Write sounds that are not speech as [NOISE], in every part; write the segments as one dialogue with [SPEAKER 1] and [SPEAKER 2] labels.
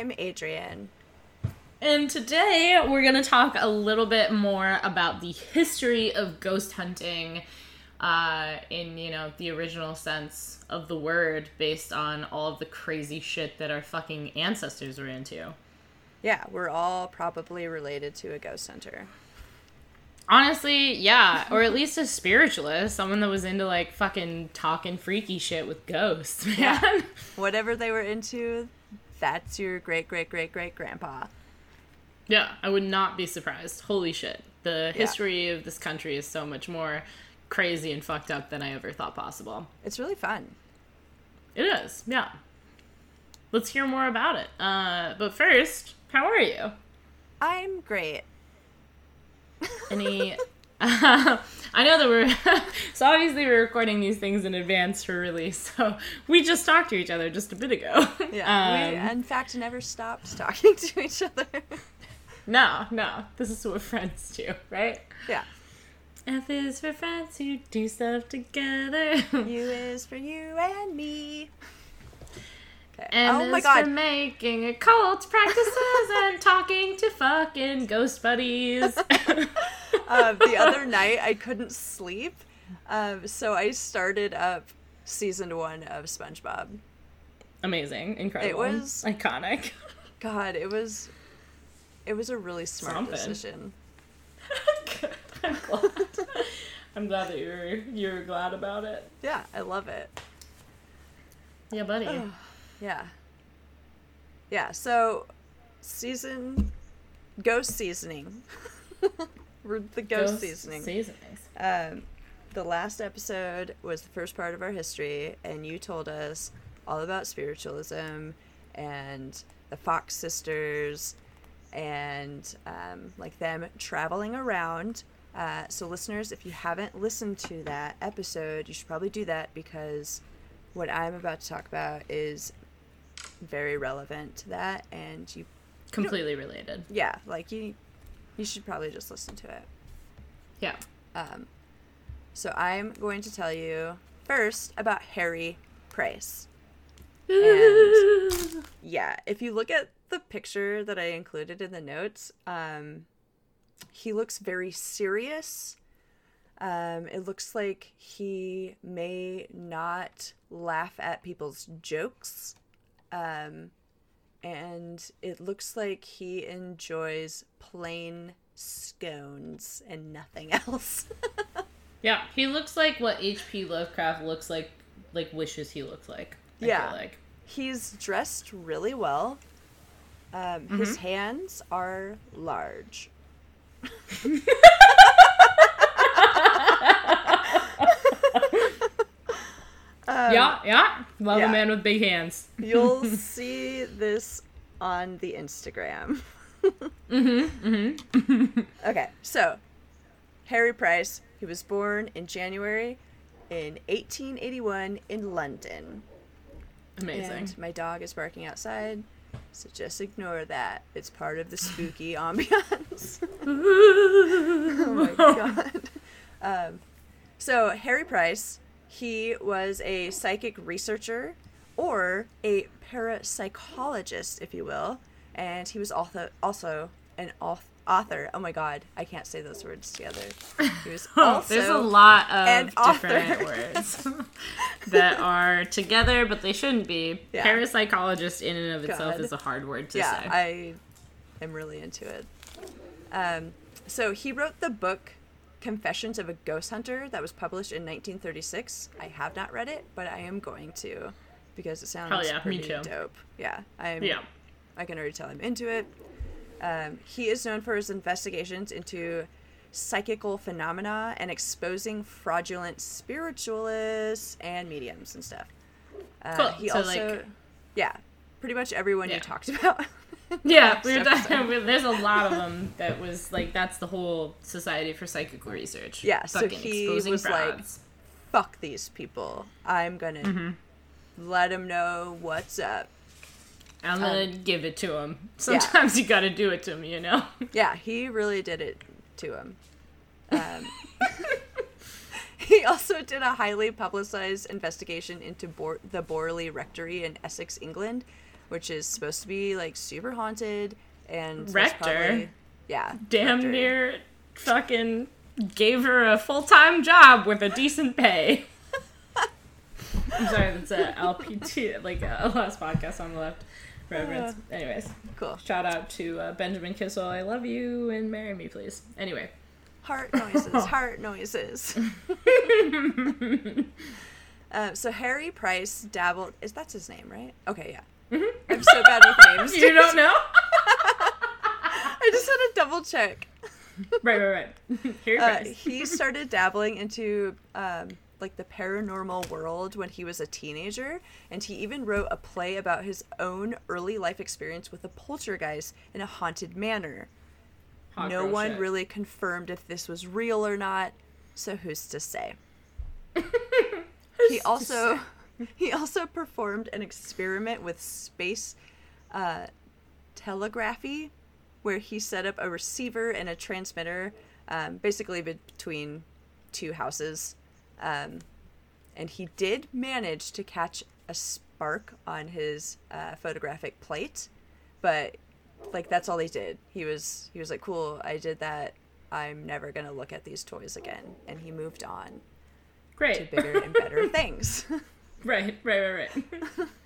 [SPEAKER 1] I'm
[SPEAKER 2] Adrian.
[SPEAKER 1] and today we're gonna talk a little bit more about the history of ghost hunting, uh, in you know the original sense of the word, based on all of the crazy shit that our fucking ancestors were into.
[SPEAKER 2] Yeah, we're all probably related to a ghost hunter.
[SPEAKER 1] Honestly, yeah, or at least a spiritualist, someone that was into like fucking talking freaky shit with ghosts, [LAUGHS] man.
[SPEAKER 2] Whatever they were into, that's your great great great great grandpa.
[SPEAKER 1] Yeah, I would not be surprised. Holy shit. The history of this country is so much more crazy and fucked up than I ever thought possible.
[SPEAKER 2] It's really fun.
[SPEAKER 1] It is, yeah. Let's hear more about it. Uh, but first, how are you?
[SPEAKER 2] I'm great.
[SPEAKER 1] Any. [LAUGHS] [LAUGHS] I know that we're. [LAUGHS] so obviously, we're recording these things in advance for release. So we just talked to each other just a bit ago. [LAUGHS]
[SPEAKER 2] Yeah, we
[SPEAKER 1] Um,
[SPEAKER 2] in fact never stopped talking [LAUGHS] to each other.
[SPEAKER 1] no, no. This is what friends do, right?
[SPEAKER 2] yeah,
[SPEAKER 1] F is for friends who do stuff together.
[SPEAKER 2] U is for you and me. Okay.
[SPEAKER 1] And
[SPEAKER 2] oh
[SPEAKER 1] is for making occult practices and talking to fucking ghost buddies.
[SPEAKER 2] Uh, the other night I couldn't sleep, um, so I started up season one of SpongeBob.
[SPEAKER 1] Amazing, incredible, It
[SPEAKER 2] was-
[SPEAKER 1] iconic.
[SPEAKER 2] God, it was, it was a really smart
[SPEAKER 1] Something.
[SPEAKER 2] decision. [LAUGHS]
[SPEAKER 1] I'm glad. I'm glad that you're you're glad about it.
[SPEAKER 2] Yeah, I love it.
[SPEAKER 1] Yeah, buddy.
[SPEAKER 2] Yeah. Yeah, so season ghost seasoning. [LAUGHS] We're the ghost, seasoning.
[SPEAKER 1] Seasonings.
[SPEAKER 2] um the last episode was the first part of our history and you told us all about spiritualism and the Fox sisters and um, like them traveling around. Uh, so, listeners, if you haven't listened to that episode, you should probably do that because what I'm about to talk about is very relevant to that, and you,
[SPEAKER 1] Completely related.
[SPEAKER 2] yeah, like you, you should probably just listen to it.
[SPEAKER 1] Yeah.
[SPEAKER 2] Um, so I'm going to tell you first about Harry Price. [LAUGHS] And yeah, if you look at the picture that I included in the notes, um, he looks very serious. Um, it looks like he may not laugh at people's jokes. Um, and it looks like he enjoys plain scones and nothing [LAUGHS] else.
[SPEAKER 1] yeah, he looks like what H.P. Lovecraft looks like, like wishes he looked like. I
[SPEAKER 2] Yeah.
[SPEAKER 1] Feel like.
[SPEAKER 2] He's dressed really well. Um, His hands are large. [LAUGHS]
[SPEAKER 1] Um, yeah, yeah. Love
[SPEAKER 2] yeah.
[SPEAKER 1] a man with big hands.
[SPEAKER 2] You'll [LAUGHS] see this on the Instagram. Mm-hmm, mm-hmm. [LAUGHS] okay, so Harry Price, he was born in January in 1881 in London.
[SPEAKER 1] Amazing.
[SPEAKER 2] And my dog is barking outside, so just ignore that. It's part of the spooky [LAUGHS] ambiance. oh my god. Um, so Harry Price, he was a psychic researcher or a parapsychologist, if you will, and he was also also an auth- author. Oh my god, I can't say those words together. He was also [LAUGHS]
[SPEAKER 1] There's a lot of different words [LAUGHS] that are together, but they shouldn't be.
[SPEAKER 2] Yeah.
[SPEAKER 1] Parapsychologist in and of itself is a hard word to
[SPEAKER 2] yeah,
[SPEAKER 1] say.
[SPEAKER 2] I am really into it. Um, so he wrote the book Confessions of a Ghost Hunter that was published in 1936. I have not read it, but I am going to because it sounds
[SPEAKER 1] Hell yeah,
[SPEAKER 2] pretty dope. Yeah, I'm.
[SPEAKER 1] yeah.
[SPEAKER 2] I can already tell I'm into it. Um, he is known for his investigations into psychical phenomena and exposing fraudulent spiritualists and mediums and stuff. Uh,
[SPEAKER 1] Cool.
[SPEAKER 2] He
[SPEAKER 1] So,
[SPEAKER 2] also,
[SPEAKER 1] like-
[SPEAKER 2] yeah, pretty much everyone
[SPEAKER 1] Yeah.
[SPEAKER 2] you talked [LAUGHS] about. [LAUGHS]
[SPEAKER 1] Yeah, we were talking, there's a lot of them that was like that's the whole Society for Psychical Research.
[SPEAKER 2] Yeah, so
[SPEAKER 1] Fucking
[SPEAKER 2] he
[SPEAKER 1] exposing
[SPEAKER 2] was like- Fuck these people. I'm gonna
[SPEAKER 1] Mm-hmm.
[SPEAKER 2] let them know what's up.
[SPEAKER 1] I'm gonna
[SPEAKER 2] um,
[SPEAKER 1] give it to him. Sometimes you gotta do it to him, you know.
[SPEAKER 2] Yeah, he really did it to him. Um, [LAUGHS] he also did a highly publicized investigation into Bor- the Borley Rectory in Essex, England, which is supposed to be like super haunted and
[SPEAKER 1] Rector?
[SPEAKER 2] probably- yeah,
[SPEAKER 1] Damn near fucking gave her a full time job with a decent pay. I'm sorry, that's a LPT, like a last podcast on the left reference. Anyways,
[SPEAKER 2] Cool.
[SPEAKER 1] shout out to uh, Benjamin Kissel. I love you and marry me, please. Anyway.
[SPEAKER 2] Heart noises, [LAUGHS] heart noises. [LAUGHS] uh, so Harry Price dabbled. Is that's his name, right? Okay, yeah. I'm so bad with names.
[SPEAKER 1] Mm-hmm. [LAUGHS] You don't know? [LAUGHS]
[SPEAKER 2] I just had to double check. [LAUGHS]
[SPEAKER 1] right, right, right. Here
[SPEAKER 2] Uh, he started dabbling into um, like the paranormal world when he was a teenager, and he even wrote a play about his own early life experience with a poltergeist in a haunted manor.
[SPEAKER 1] Hot
[SPEAKER 2] no one
[SPEAKER 1] shit.
[SPEAKER 2] really confirmed if this was real or not, so who's to say? he also he also performed an experiment with space uh, telegraphy, where he set up a receiver and a transmitter, um, basically be- between two houses, um, and he did manage to catch a spark on his uh, photographic plate, but like that's all he did. He was he was like, "Cool, I did that. I'm never gonna look at these toys again," and he moved on to bigger and better [LAUGHS] things. [LAUGHS]
[SPEAKER 1] Right, right, right, right. [LAUGHS]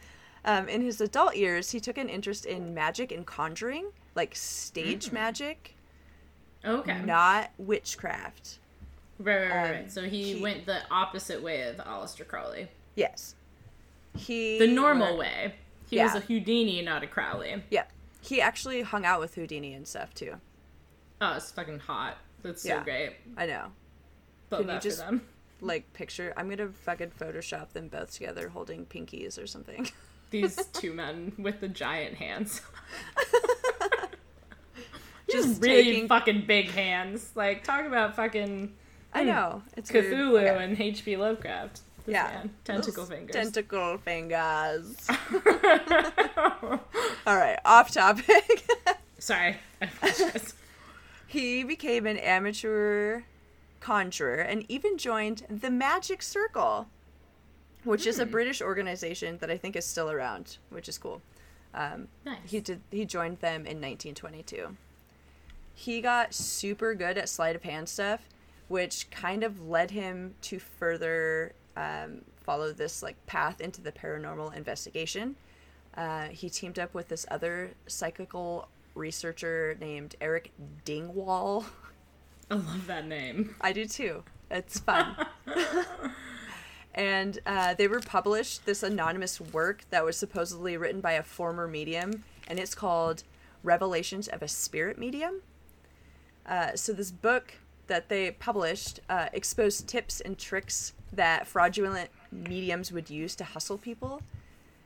[SPEAKER 2] Um, in his adult years, he took an interest in magic and conjuring, like stage magic,
[SPEAKER 1] Okay.
[SPEAKER 2] not witchcraft.
[SPEAKER 1] Right, right, right,
[SPEAKER 2] um,
[SPEAKER 1] right. So he,
[SPEAKER 2] he-
[SPEAKER 1] went the opposite way of Aleister Crowley.
[SPEAKER 2] Yes, he
[SPEAKER 1] The normal
[SPEAKER 2] or-
[SPEAKER 1] way. He was a Houdini, not a Crowley.
[SPEAKER 2] Yeah, he actually hung out with Houdini and stuff too.
[SPEAKER 1] Oh, it's fucking hot. That's so
[SPEAKER 2] Yeah.
[SPEAKER 1] great.
[SPEAKER 2] I know.
[SPEAKER 1] Love
[SPEAKER 2] Can you just-
[SPEAKER 1] them.
[SPEAKER 2] Like picture, I'm gonna fucking Photoshop them both together holding pinkies or something. [LAUGHS]
[SPEAKER 1] These two men with the giant hands. [LAUGHS]
[SPEAKER 2] Just
[SPEAKER 1] Just really
[SPEAKER 2] taking-
[SPEAKER 1] fucking big hands. Like, talk about fucking
[SPEAKER 2] I hmm, know it's.
[SPEAKER 1] Cthulhu and H.P. Lovecraft. This
[SPEAKER 2] Yeah.
[SPEAKER 1] man. Tentacle
[SPEAKER 2] Those
[SPEAKER 1] fingers.
[SPEAKER 2] Tentacle fingers. [LAUGHS] All right, off topic.
[SPEAKER 1] Sorry. I
[SPEAKER 2] he became an amateur conjurer and even joined the Magic Circle, which is a British organization that I think is still around, which is cool. Um,
[SPEAKER 1] nice.
[SPEAKER 2] he did. He joined them in 1922. He got super good at sleight of hand stuff, which kind of led him to further um, follow this like path into the paranormal investigation. Uh, he teamed up with this other psychical researcher named Eric Dingwall. [LAUGHS] [LAUGHS]
[SPEAKER 1] I love that name.
[SPEAKER 2] I do too. It's fun. [LAUGHS] and uh, they were published this anonymous work that was supposedly written by a former medium, and it's called Revelations of a Spirit Medium. Uh, so this book that they published uh, exposed tips and tricks that fraudulent mediums would use to hustle people.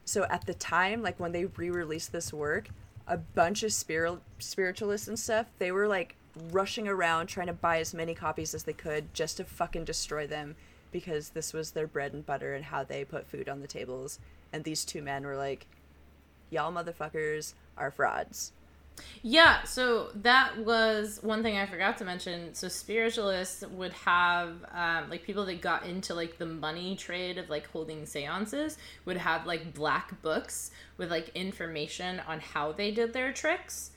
[SPEAKER 2] So at the time, like when they re-released this work, a bunch of spirit spiritualists and stuff, they were like rushing around trying to buy as many copies as they could just to fucking destroy them because this was their bread and butter and how they put food on the tables. And these two men were like, "Y'all motherfuckers are frauds."
[SPEAKER 1] Yeah, so that was one thing I forgot to mention. So spiritualists would have um, like people that got into like the money trade of like holding seances would have like black books with like information on how they did their tricks.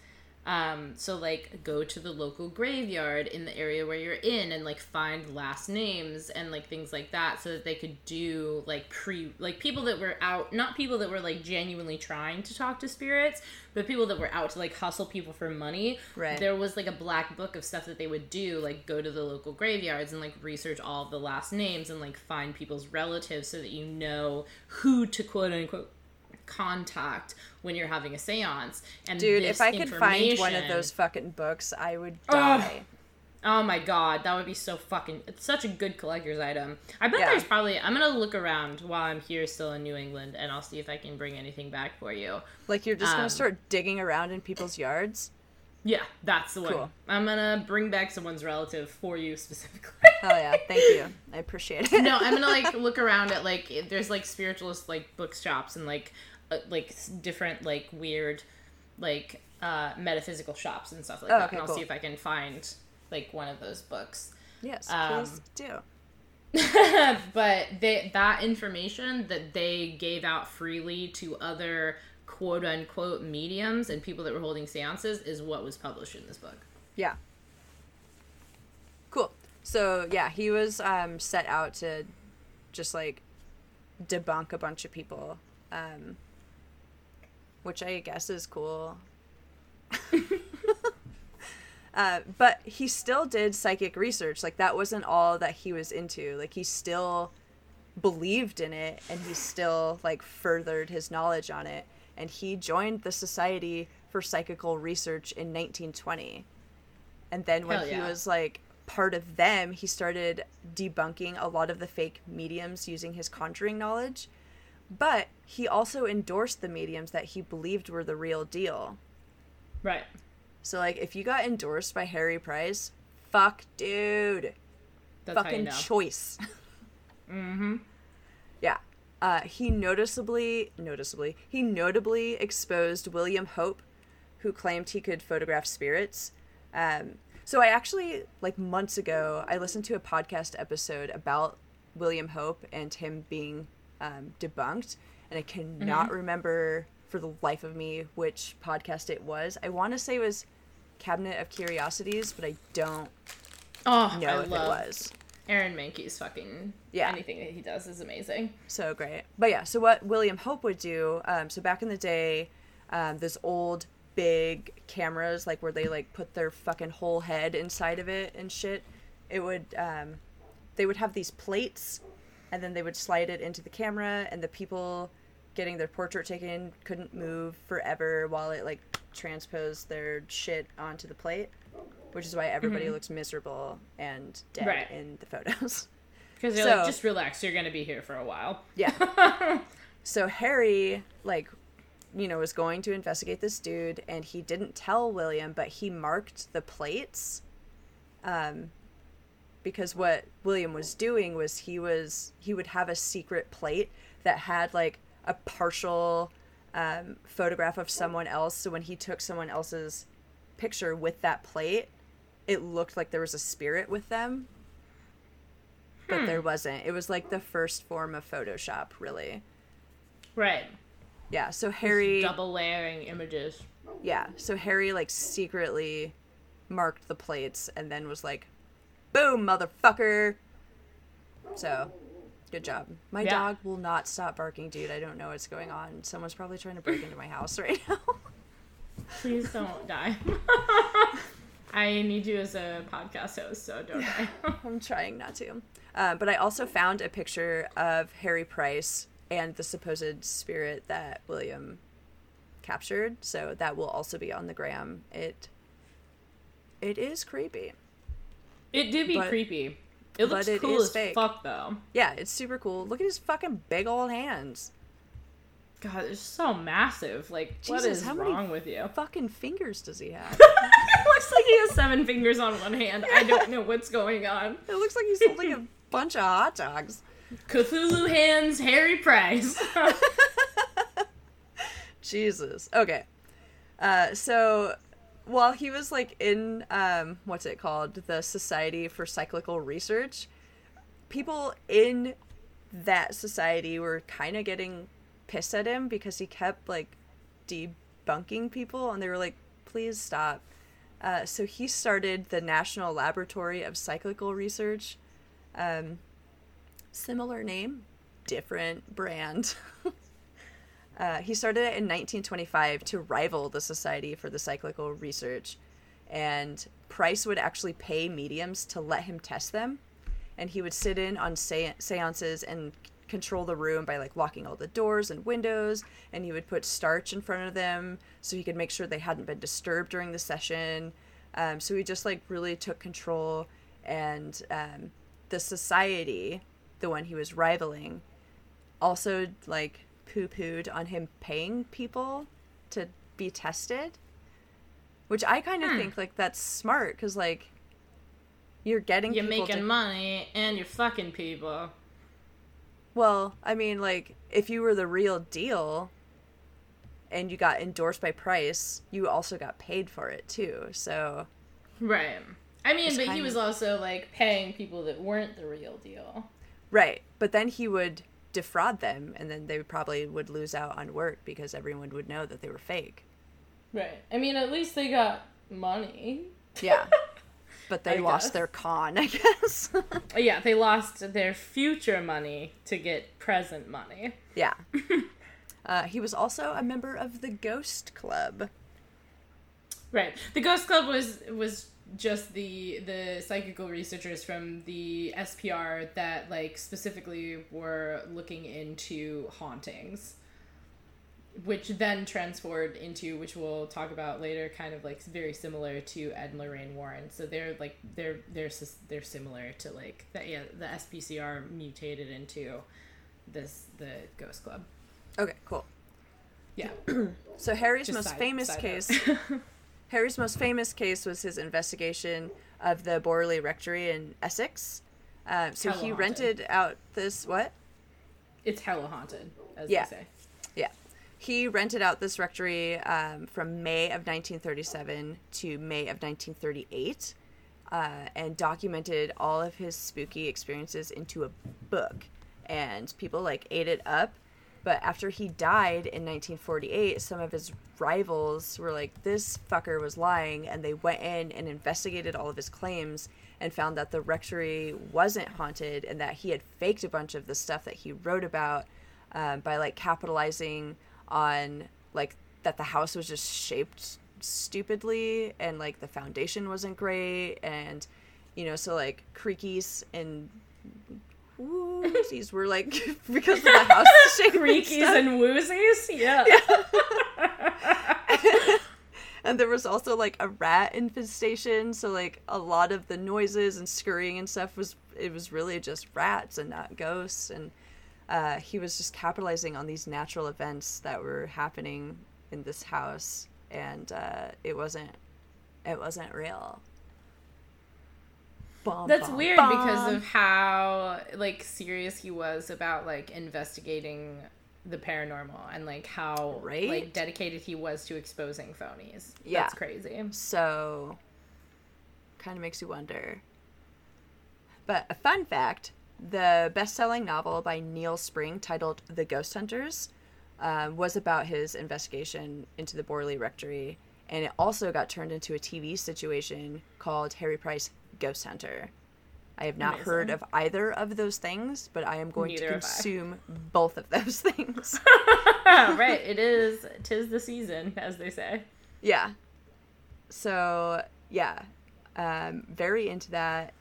[SPEAKER 1] Um, so like go to the local graveyard in the area where you're in and like find last names and like things like that so that they could do like pre like people that were out not people that were like genuinely trying to talk to spirits but people that were out to like hustle people for money
[SPEAKER 2] Right.
[SPEAKER 1] there was like a black book of stuff that they would do like go to the local graveyards and like research all the last names and like find people's relatives so that you know who to quote unquote contact when you're having a seance and
[SPEAKER 2] Dude, if I could find one of those fucking books, I would die.
[SPEAKER 1] Oh my god, that would be so fucking. It's such a good collector's item. I bet
[SPEAKER 2] Yeah.
[SPEAKER 1] there's probably. I'm gonna look around while I'm here still in New England, and I'll see if I can bring anything back for you.
[SPEAKER 2] Like you're just
[SPEAKER 1] Um,
[SPEAKER 2] gonna start digging around in people's yards.
[SPEAKER 1] Yeah, that's the one.
[SPEAKER 2] Cool.
[SPEAKER 1] I'm gonna bring back someone's relative for you specifically.
[SPEAKER 2] Hell yeah, thank you. I appreciate it.
[SPEAKER 1] no, I'm gonna like [LAUGHS] look around at like there's like spiritualist like bookshops and like uh, like different like weird like uh metaphysical shops and stuff like
[SPEAKER 2] Oh,
[SPEAKER 1] that,
[SPEAKER 2] okay,
[SPEAKER 1] and I'll
[SPEAKER 2] cool.
[SPEAKER 1] see if I can find like one of those books.
[SPEAKER 2] yes,
[SPEAKER 1] um,
[SPEAKER 2] please do. [LAUGHS]
[SPEAKER 1] but they that information that they gave out freely to other quote unquote mediums and people that were holding seances is what was published in this book.
[SPEAKER 2] Yeah. Cool. So yeah, he was um, set out to just like debunk a bunch of people, um, which I guess is cool. [LAUGHS] uh, but he still did psychic research. Like that wasn't all that he was into. Like he still believed in it, and he still like furthered his knowledge on it. And he joined the Society for Psychical Research in 1920. And then when
[SPEAKER 1] Hell
[SPEAKER 2] he was like part of them, he started debunking a lot of the fake mediums using his conjuring knowledge. But he also endorsed the mediums that he believed were the real deal.
[SPEAKER 1] Right.
[SPEAKER 2] So like if you got endorsed by Harry Price, fuck dude.
[SPEAKER 1] That's how you
[SPEAKER 2] Fucking
[SPEAKER 1] know.
[SPEAKER 2] choice. [LAUGHS]
[SPEAKER 1] mm-hmm.
[SPEAKER 2] Yeah. Uh, he noticeably, noticeably, he notably exposed William Hope, who claimed he could photograph spirits. Um, so I actually, like months ago, I listened to a podcast episode about William Hope and him being um, debunked, and I cannot remember for the life of me which podcast it was. I want to say it was Cabinet of Curiosities, but I don't
[SPEAKER 1] Oh,
[SPEAKER 2] know
[SPEAKER 1] I
[SPEAKER 2] if
[SPEAKER 1] love
[SPEAKER 2] it was.
[SPEAKER 1] Aaron Mahnke's fucking
[SPEAKER 2] Yeah.
[SPEAKER 1] anything that he does is amazing.
[SPEAKER 2] so great. But yeah, so what William Hope would do, um, so back in the day, um, this old big cameras, like where they like put their fucking whole head inside of it and shit, it would, um, they would have these plates, and then they would slide it into the camera, and the people getting their portrait taken couldn't move forever while it like transposed their shit onto the plate, which is why everybody looks miserable and dead
[SPEAKER 1] Right.
[SPEAKER 2] in the photos. [LAUGHS]
[SPEAKER 1] Because they're
[SPEAKER 2] So-
[SPEAKER 1] like, just relax, you're gonna be here for a while.
[SPEAKER 2] Yeah. [LAUGHS] so Harry, like, you know, was going to investigate this dude, and he didn't tell William, but he marked the plates. Um, because what William was doing was he was he would have a secret plate that had like a partial um, photograph of someone else. So when he took someone else's picture with that plate, it looked like there was a spirit with them. But hmm. there wasn't. It was like the first form of Photoshop, really.
[SPEAKER 1] Right.
[SPEAKER 2] Yeah. So Harry.
[SPEAKER 1] Double layering images.
[SPEAKER 2] Yeah. So Harry like secretly marked the plates and then was like, "Boom, motherfucker." So, good job. My
[SPEAKER 1] Yeah.
[SPEAKER 2] dog will not stop barking, dude. I don't know what's going on. Someone's probably trying to break into my house right [LAUGHS] now.
[SPEAKER 1] Please don't die. [LAUGHS] I need you as a podcast host, so don't die. [LAUGHS]
[SPEAKER 2] I'm trying not to. Uh, but I also found a picture of Harry Price and the supposed spirit that William captured. So that will also be on the gram. It it is creepy.
[SPEAKER 1] It did be
[SPEAKER 2] But-
[SPEAKER 1] creepy. It looks
[SPEAKER 2] but it
[SPEAKER 1] cool
[SPEAKER 2] is
[SPEAKER 1] as
[SPEAKER 2] fake.
[SPEAKER 1] fuck, though.
[SPEAKER 2] Yeah, it's super cool. Look at his fucking big old hands.
[SPEAKER 1] God, it's so massive. Like, what
[SPEAKER 2] Jesus,
[SPEAKER 1] is
[SPEAKER 2] how many
[SPEAKER 1] wrong with you?
[SPEAKER 2] Fucking fingers does he have? [LAUGHS]
[SPEAKER 1] it looks like he has seven fingers on one hand. I don't know what's going on.
[SPEAKER 2] it looks like he's holding a bunch of hot dogs.
[SPEAKER 1] Cthulhu hands, Harry Price. [LAUGHS]
[SPEAKER 2] Jesus. Okay. Uh, so while he was like in um, what's it called, the Society for Psychical Research, people in that society were kind of getting pissed at him because he kept like debunking people, and they were like, "Please stop." Uh, so he started the National Laboratory of Psychical Research. Um, similar name, different brand. [LAUGHS] Uh, he started it in 1925 to rival the Society for the Psychical Research. And Price would actually pay mediums to let him test them. And he would sit in on se- seances and control the room by like locking all the doors and windows. And he would put starch in front of them so he could make sure they hadn't been disturbed during the session. Um, so he just like really took control. And um, the society, the one he was rivaling, also like poo pooed on him paying people to be tested. Which I kind of
[SPEAKER 1] Hmm.
[SPEAKER 2] think like that's smart because like you're getting
[SPEAKER 1] you're
[SPEAKER 2] people
[SPEAKER 1] making
[SPEAKER 2] to,
[SPEAKER 1] money and you're fucking people.
[SPEAKER 2] Well, I mean like if you were the real deal and you got endorsed by Price, you also got paid for it too. So
[SPEAKER 1] Right. I mean, but he was
[SPEAKER 2] of-
[SPEAKER 1] also like paying people that weren't the real deal.
[SPEAKER 2] Right. But then he would defraud them and then they probably would lose out on work because everyone would know that they were fake.
[SPEAKER 1] Right. I mean, at least they got money.
[SPEAKER 2] Yeah. [LAUGHS] But they
[SPEAKER 1] I
[SPEAKER 2] lost
[SPEAKER 1] guess.
[SPEAKER 2] their con, [LAUGHS] I guess.
[SPEAKER 1] Yeah, they lost their future money to get present money.
[SPEAKER 2] yeah. [LAUGHS] Uh, he was also a member of the Ghost Club.
[SPEAKER 1] Right. The Ghost Club was was just the the psychical researchers from the SPR that like specifically were looking into hauntings. Which then transformed into, which we'll talk about later, kind of like very similar to Ed and Lorraine Warren. So they're like they're they're they're similar to like the yeah the SPCR mutated into this the Ghost Club.
[SPEAKER 2] Okay, cool.
[SPEAKER 1] Yeah, [CLEARS THROAT]
[SPEAKER 2] So Harry's
[SPEAKER 1] Just
[SPEAKER 2] most
[SPEAKER 1] side-
[SPEAKER 2] famous
[SPEAKER 1] side
[SPEAKER 2] case. [LAUGHS] Harry's most famous case was his investigation of the Borley Rectory in Essex. Um, so he
[SPEAKER 1] haunted.
[SPEAKER 2] rented out this what?
[SPEAKER 1] it's hella haunted, as
[SPEAKER 2] Yeah.
[SPEAKER 1] they say.
[SPEAKER 2] He rented out this rectory um, from May of 1937 to May of 1938 uh, and documented all of his spooky experiences into a book. And people like ate it up. But after he died in 1948, some of his rivals were like, this fucker was lying. And they went in and investigated all of his claims and found that the rectory wasn't haunted and that he had faked a bunch of the stuff that he wrote about um, by like capitalizing on like that the house was just shaped stupidly and like the foundation wasn't great and you know so like creakies and woozies were like [LAUGHS] because of the house [LAUGHS] shape and
[SPEAKER 1] Creakies
[SPEAKER 2] stuff.
[SPEAKER 1] and woozies? Yeah. [LAUGHS]
[SPEAKER 2] and there was also like a rat infestation so like a lot of the noises and scurrying and stuff was it was really just rats and not ghosts and uh, he was just capitalizing on these natural events that were happening in this house and uh, it wasn't it wasn't real Bum,
[SPEAKER 1] That's
[SPEAKER 2] bum,
[SPEAKER 1] weird
[SPEAKER 2] bum.
[SPEAKER 1] because of how like serious he was about like investigating the paranormal and like how
[SPEAKER 2] Right?
[SPEAKER 1] like dedicated he was to exposing phonies.
[SPEAKER 2] Yeah.
[SPEAKER 1] That's crazy.
[SPEAKER 2] So, kind of makes you wonder. But a fun fact the best selling novel by Neil Spring, titled The Ghost Hunters, um, was about his investigation into the Borley Rectory. And it also got turned into a TV situation called Harry Price Ghost Hunter. I have not heard of either of those things, but I am going
[SPEAKER 1] Neither
[SPEAKER 2] to consume both of those [LAUGHS] things. [LAUGHS]
[SPEAKER 1] right. It is tis the season, as they say.
[SPEAKER 2] Yeah. So yeah, um, very into that,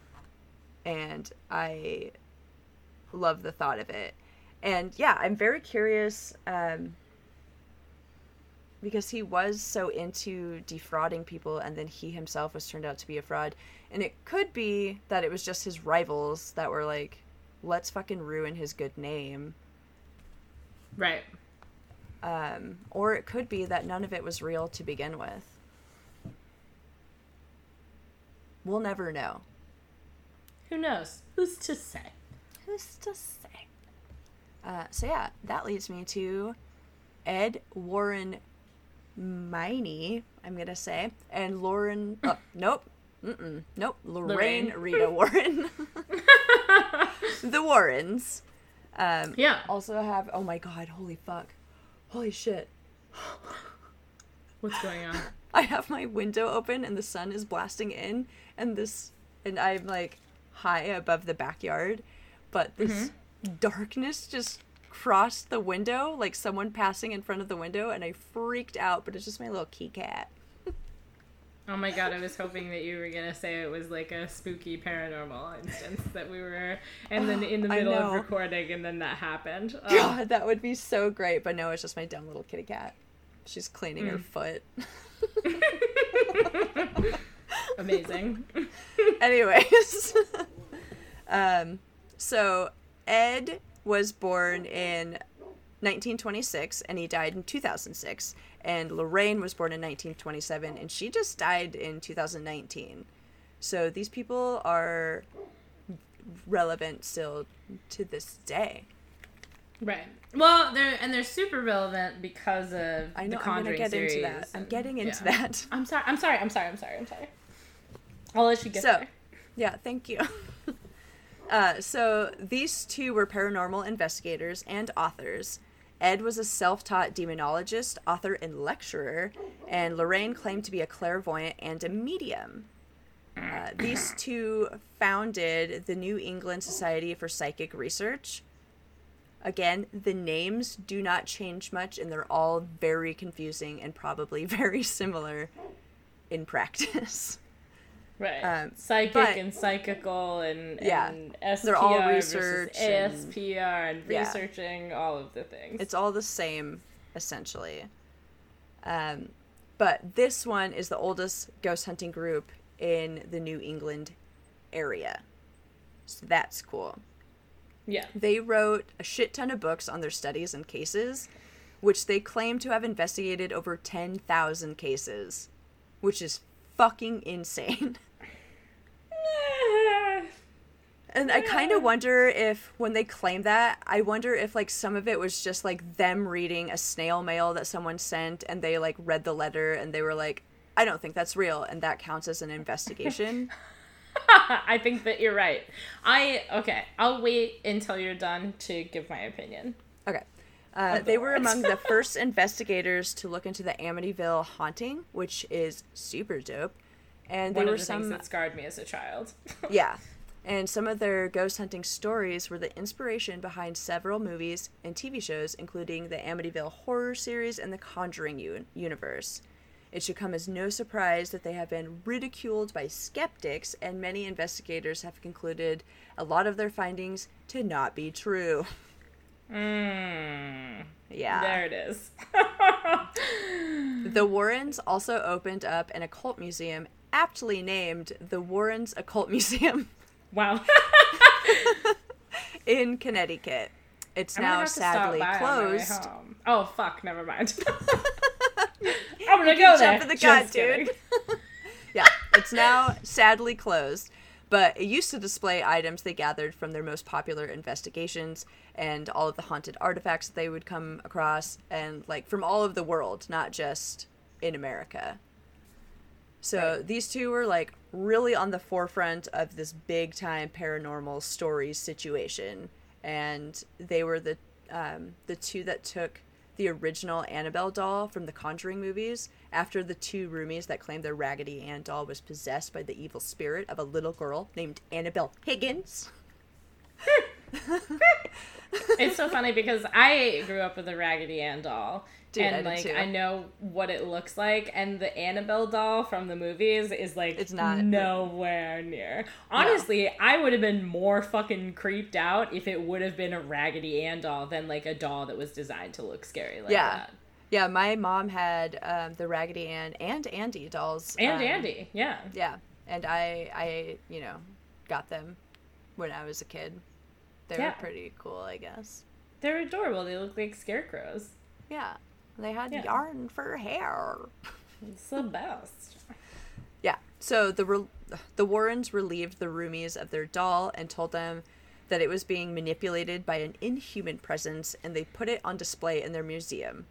[SPEAKER 2] and I love the thought of it. And yeah, I'm very curious um, because he was so into defrauding people, and then he himself was turned out to be a fraud. And it could be that it was just his rivals that were like, "Let's fucking ruin his good name."
[SPEAKER 1] Right.
[SPEAKER 2] Um, or it could be that none of it was real to begin with. We'll never know.
[SPEAKER 1] Who knows? Who's to say?
[SPEAKER 2] Who's to say? Uh, so yeah, that leads me to Ed Warren Miney, I'm gonna say, and Lauren. [LAUGHS] Oh, nope. Mm-mm. Nope. Lorraine,
[SPEAKER 1] Lorraine.
[SPEAKER 2] Rita [LAUGHS] Warren. [LAUGHS] the Warrens. Um,
[SPEAKER 1] Yeah.
[SPEAKER 2] Also have. Oh my god! Holy fuck! Holy shit!
[SPEAKER 1] What's going on?
[SPEAKER 2] I have my window open and the sun is blasting in and this and I'm like high above the backyard, but this darkness just crossed the window like someone passing in front of the window and I freaked out, but it's just my little key cat.
[SPEAKER 1] Oh my god, I was hoping that you were gonna say it was like a spooky paranormal instance that we were and then in the [SIGHS] middle of recording and then that happened. Oh, [LAUGHS]
[SPEAKER 2] God, that would be so great, but no, it's just my dumb little kitty cat. She's cleaning her foot. [LAUGHS] [LAUGHS]
[SPEAKER 1] amazing.
[SPEAKER 2] Anyways, um, so Ed was born in 1926 and he died in 2006. And Lorraine was born in 1927 and she just died in 2019. So these people are relevant still to this day.
[SPEAKER 1] Right. Well, they're and they're super relevant because of
[SPEAKER 2] I know
[SPEAKER 1] the
[SPEAKER 2] I'm gonna get
[SPEAKER 1] series.
[SPEAKER 2] into that. I'm getting into
[SPEAKER 1] yeah.
[SPEAKER 2] that.
[SPEAKER 1] I'm sorry. I'm sorry. I'm sorry. I'm sorry. I'm sorry. I'll let you get
[SPEAKER 2] So,
[SPEAKER 1] there.
[SPEAKER 2] yeah, thank you. [LAUGHS] Uh, so these two were paranormal investigators and authors. Ed was a self taught demonologist, author, and lecturer, and Lorraine claimed to be a clairvoyant and a medium. Uh, these two founded the New England Society for Psychic Research. Again, the names do not change much, and they're all very confusing and probably [LAUGHS] very similar in practice.
[SPEAKER 1] Right.
[SPEAKER 2] Um,
[SPEAKER 1] Psychic
[SPEAKER 2] but-
[SPEAKER 1] and psychical and,
[SPEAKER 2] Yeah.
[SPEAKER 1] and SPR
[SPEAKER 2] They're all
[SPEAKER 1] versus
[SPEAKER 2] research and-
[SPEAKER 1] ASPR and,
[SPEAKER 2] Yeah.
[SPEAKER 1] researching all of the things.
[SPEAKER 2] It's all the same, essentially. Um, but this one is the oldest ghost hunting group in the New England area. So that's cool.
[SPEAKER 1] yeah.
[SPEAKER 2] They wrote a shit ton of books on their studies and cases, which they claim to have investigated over 10,000 cases, which is fucking insane. [LAUGHS] [SIGHS] And I kind of wonder if, when they claim that, I wonder if like some of it was just like them reading a snail mail that someone sent, and they like read the letter, and they were like, "I don't think that's real," and that counts as an investigation. [LAUGHS]
[SPEAKER 1] I think that you're right. I okay. I'll wait until you're done to give my opinion.
[SPEAKER 2] okay, uh, they were among the [LAUGHS] first investigators to look into the Amityville haunting, which is super dope. And
[SPEAKER 1] One
[SPEAKER 2] there
[SPEAKER 1] of
[SPEAKER 2] were
[SPEAKER 1] the things
[SPEAKER 2] some,
[SPEAKER 1] that scarred me as a child. [LAUGHS]
[SPEAKER 2] yeah, and some of their ghost hunting stories were the inspiration behind several movies and TV shows, including the Amityville horror series and the Conjuring un- universe. It should come as no surprise that they have been ridiculed by skeptics, and many investigators have concluded a lot of their findings to not be true.
[SPEAKER 1] Mm,
[SPEAKER 2] Yeah.
[SPEAKER 1] there it is. [LAUGHS]
[SPEAKER 2] The Warrens also opened up an occult museum aptly named the Warrens Occult [LAUGHS] Museum
[SPEAKER 1] wow. [LAUGHS]
[SPEAKER 2] in Connecticut. It's
[SPEAKER 1] I'm
[SPEAKER 2] now
[SPEAKER 1] have to stop
[SPEAKER 2] sadly
[SPEAKER 1] by on my way
[SPEAKER 2] closed.
[SPEAKER 1] Oh fuck! Never mind. [LAUGHS] I'm gonna go there.
[SPEAKER 2] jump in the
[SPEAKER 1] Just
[SPEAKER 2] gun, dude. Yeah, it's now sadly closed, but it used to display items they gathered from their most popular investigations and all of the haunted artifacts that they would come across, and like from all over the world, not just in America. So
[SPEAKER 1] Right.
[SPEAKER 2] these two were like really on the forefront of this big time paranormal stories situation, and they were the um, the two that took the original Annabelle doll from the Conjuring movies after the two roomies that claimed their Raggedy Ann doll was possessed by the evil spirit of a little girl named Annabelle Higgins. [LAUGHS]
[SPEAKER 1] it's so funny because I grew up with a Raggedy Ann doll.
[SPEAKER 2] Dude,
[SPEAKER 1] and
[SPEAKER 2] did
[SPEAKER 1] like
[SPEAKER 2] too.
[SPEAKER 1] I know what it looks like, and the Annabelle doll from the movies is like
[SPEAKER 2] It's not-
[SPEAKER 1] nowhere near. Honestly, I would have been more fucking creeped out if it would have been a Raggedy Ann doll than like a doll that was designed to look scary like
[SPEAKER 2] Yeah.
[SPEAKER 1] that.
[SPEAKER 2] Yeah, my mom had um, the Raggedy Ann and Andy dolls.
[SPEAKER 1] And
[SPEAKER 2] um,
[SPEAKER 1] Andy, yeah.
[SPEAKER 2] Yeah, and I, I, you know, got them when I was a kid. They
[SPEAKER 1] Yeah.
[SPEAKER 2] were pretty cool, I guess.
[SPEAKER 1] They're adorable. They look like scarecrows.
[SPEAKER 2] Yeah, they had
[SPEAKER 1] Yeah.
[SPEAKER 2] yarn for hair.
[SPEAKER 1] It's the best.
[SPEAKER 2] Yeah. So the re- the Warrens relieved the roomies of their doll and told them that it was being manipulated by an inhuman presence, and they put it on display in their museum.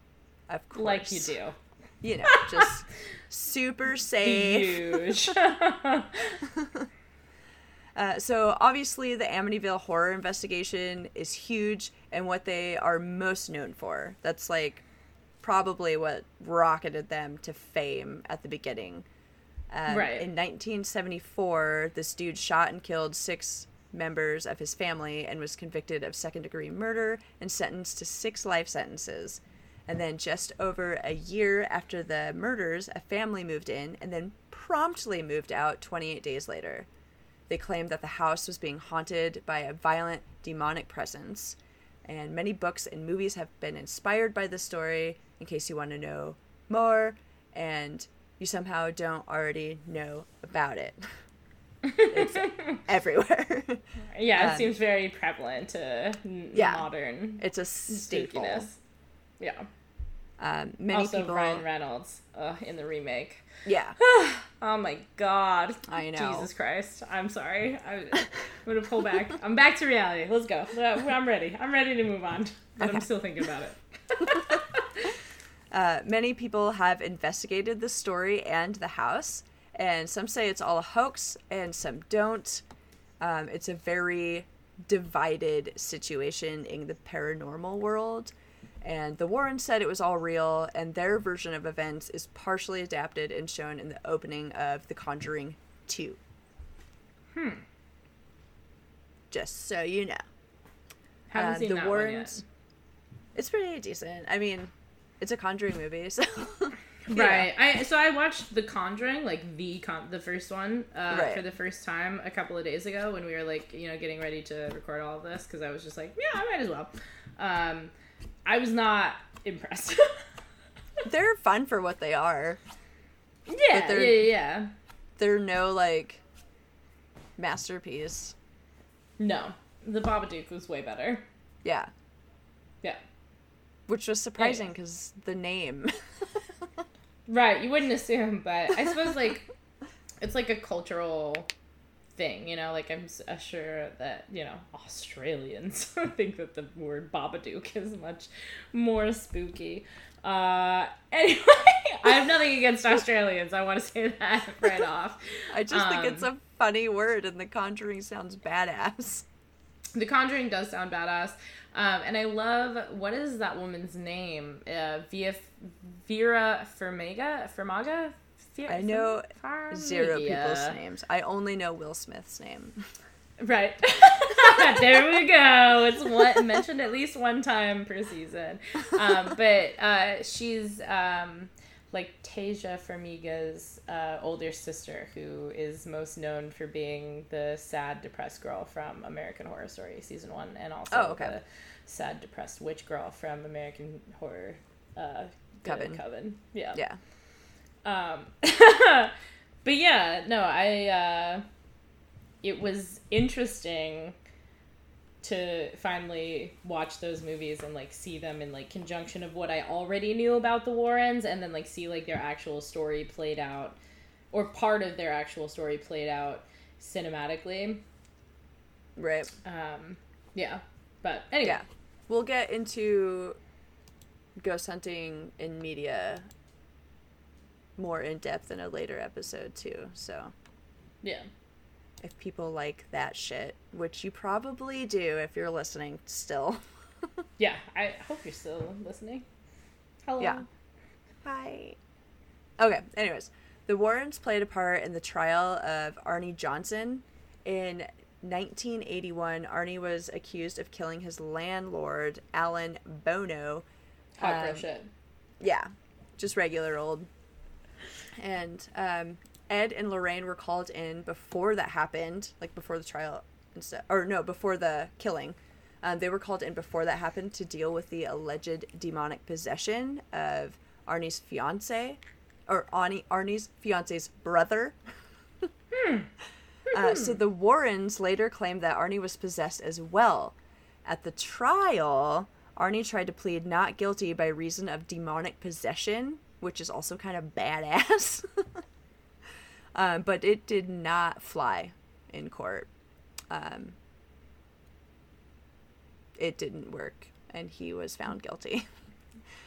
[SPEAKER 2] Of course,
[SPEAKER 1] Like you do.
[SPEAKER 2] You know, [LAUGHS] just super safe.
[SPEAKER 1] Huge. [LAUGHS]
[SPEAKER 2] Uh, so obviously, the Amityville horror investigation is huge, and what they are most known for. That's like probably what rocketed them to fame at the beginning. Um,
[SPEAKER 1] Right.
[SPEAKER 2] In 1974, this dude shot and killed six members of his family and was convicted of second degree murder and sentenced to six life sentences. And then, just over a year after the murders, a family moved in and then promptly moved out 28 days later. They claimed that the house was being haunted by a violent demonic presence. And many books and movies have been inspired by this story, in case you want to know more and you somehow don't already know about it. it's [LAUGHS] everywhere.
[SPEAKER 1] yeah, it
[SPEAKER 2] Um,
[SPEAKER 1] seems very prevalent to
[SPEAKER 2] Yeah.
[SPEAKER 1] modern
[SPEAKER 2] it's a staple.
[SPEAKER 1] spookiness. Yeah.
[SPEAKER 2] Um, many
[SPEAKER 1] also,
[SPEAKER 2] people.
[SPEAKER 1] Ryan Reynolds uh, in the remake.
[SPEAKER 2] Yeah. [SIGHS]
[SPEAKER 1] Oh my god.
[SPEAKER 2] I know.
[SPEAKER 1] Jesus Christ. I'm sorry. I, [LAUGHS] I'm gonna pull back. I'm back to reality. Let's go. I'm ready. I'm ready to move on. But I'm still thinking about it. [LAUGHS]
[SPEAKER 2] Uh, many people have investigated the story and the house, and some say it's all a hoax, and some don't. Um, it's a very divided situation in the paranormal world. And the Warrens said it was all real, and their version of events is partially adapted and shown in the opening of The Conjuring 2.
[SPEAKER 1] Hmm.
[SPEAKER 2] Just so you know.
[SPEAKER 1] Haven't
[SPEAKER 2] Uh,
[SPEAKER 1] seen
[SPEAKER 2] the
[SPEAKER 1] that
[SPEAKER 2] Warrens. It's pretty decent. I mean, it's a Conjuring movie, so. [LAUGHS]
[SPEAKER 1] one yet. Right. I so I watched The Conjuring, like the con- the first one, uh,
[SPEAKER 2] Right.
[SPEAKER 1] for the first time a couple of days ago when we were like, you know, getting ready to record all of this because I was just like, yeah, I might as well. Um, I was not impressed. [LAUGHS]
[SPEAKER 2] They're fun for what they are.
[SPEAKER 1] yeah, yeah,
[SPEAKER 2] they're-
[SPEAKER 1] yeah, yeah.
[SPEAKER 2] They're no, like, masterpiece.
[SPEAKER 1] No, the Babadook was way better.
[SPEAKER 2] Yeah.
[SPEAKER 1] Yeah.
[SPEAKER 2] Which was surprising because the name. [LAUGHS]
[SPEAKER 1] Right, you wouldn't assume, but I suppose like it's like a cultural thing, you know. Like I'm uh, sure that you know Australians [LAUGHS] think that the word Babadook is much more spooky. Uh, anyway, [LAUGHS] I have nothing against Australians. I want to say that right off.
[SPEAKER 2] I just think it's
[SPEAKER 1] Um,
[SPEAKER 2] a funny word, and The Conjuring sounds badass.
[SPEAKER 1] The Conjuring does sound badass. Um, and I love what is that woman's name? Uh, Via Vera Fermaga. Fermaga. Fe-
[SPEAKER 2] I know
[SPEAKER 1] Farmiga.
[SPEAKER 2] Zero people's names. I only know Will Smith's name.
[SPEAKER 1] Right. [LAUGHS] [LAUGHS] there we go. It's one mentioned at least one time per season. Um, but uh, she's um, like Tasia Farmiga's uh, older sister, who is most known for being the sad, depressed girl from American Horror Story season one, and also
[SPEAKER 2] Oh, okay.
[SPEAKER 1] the sad, depressed witch girl from American Horror uh,
[SPEAKER 2] Coven.
[SPEAKER 1] Coven. Yeah.
[SPEAKER 2] Yeah.
[SPEAKER 1] Um, [LAUGHS] but yeah, no, I. Uh, it was interesting to finally watch those movies and like see them in like conjunction of what I already knew about the Warrens, and then like see like their actual story played out, or part of their actual story played out cinematically.
[SPEAKER 2] Right.
[SPEAKER 1] Um, yeah, but anyway,
[SPEAKER 2] Yeah. We'll get into ghost hunting in media more in depth in a later episode, too. So
[SPEAKER 1] yeah.
[SPEAKER 2] If people like that shit, which you probably do if you're listening still. [LAUGHS]
[SPEAKER 1] Yeah, I hope you're still listening. Hello.
[SPEAKER 2] Yeah. Hi. Okay, anyways. The Warrens played a part in the trial of Arnie Johnson. In 1981, Arnie was accused of killing his landlord, Alan Bono.
[SPEAKER 1] Hot girl
[SPEAKER 2] Um,
[SPEAKER 1] shit.
[SPEAKER 2] Yeah, just regular old. And um, Ed and Lorraine were called in before that happened, like before the trial and stuff, or no, before the killing. Um, they were called in before that happened to deal with the alleged demonic possession of Arnie's fiance, or Arnie, Arnie's fiance's brother. [LAUGHS] Uh, so the Warrens later claimed that Arnie was possessed as well. At the trial, Arnie tried to plead not guilty by reason of demonic possession, which is also kind of badass. [LAUGHS] um, but it did not fly in court. Um, it didn't work, and he was found guilty. [LAUGHS]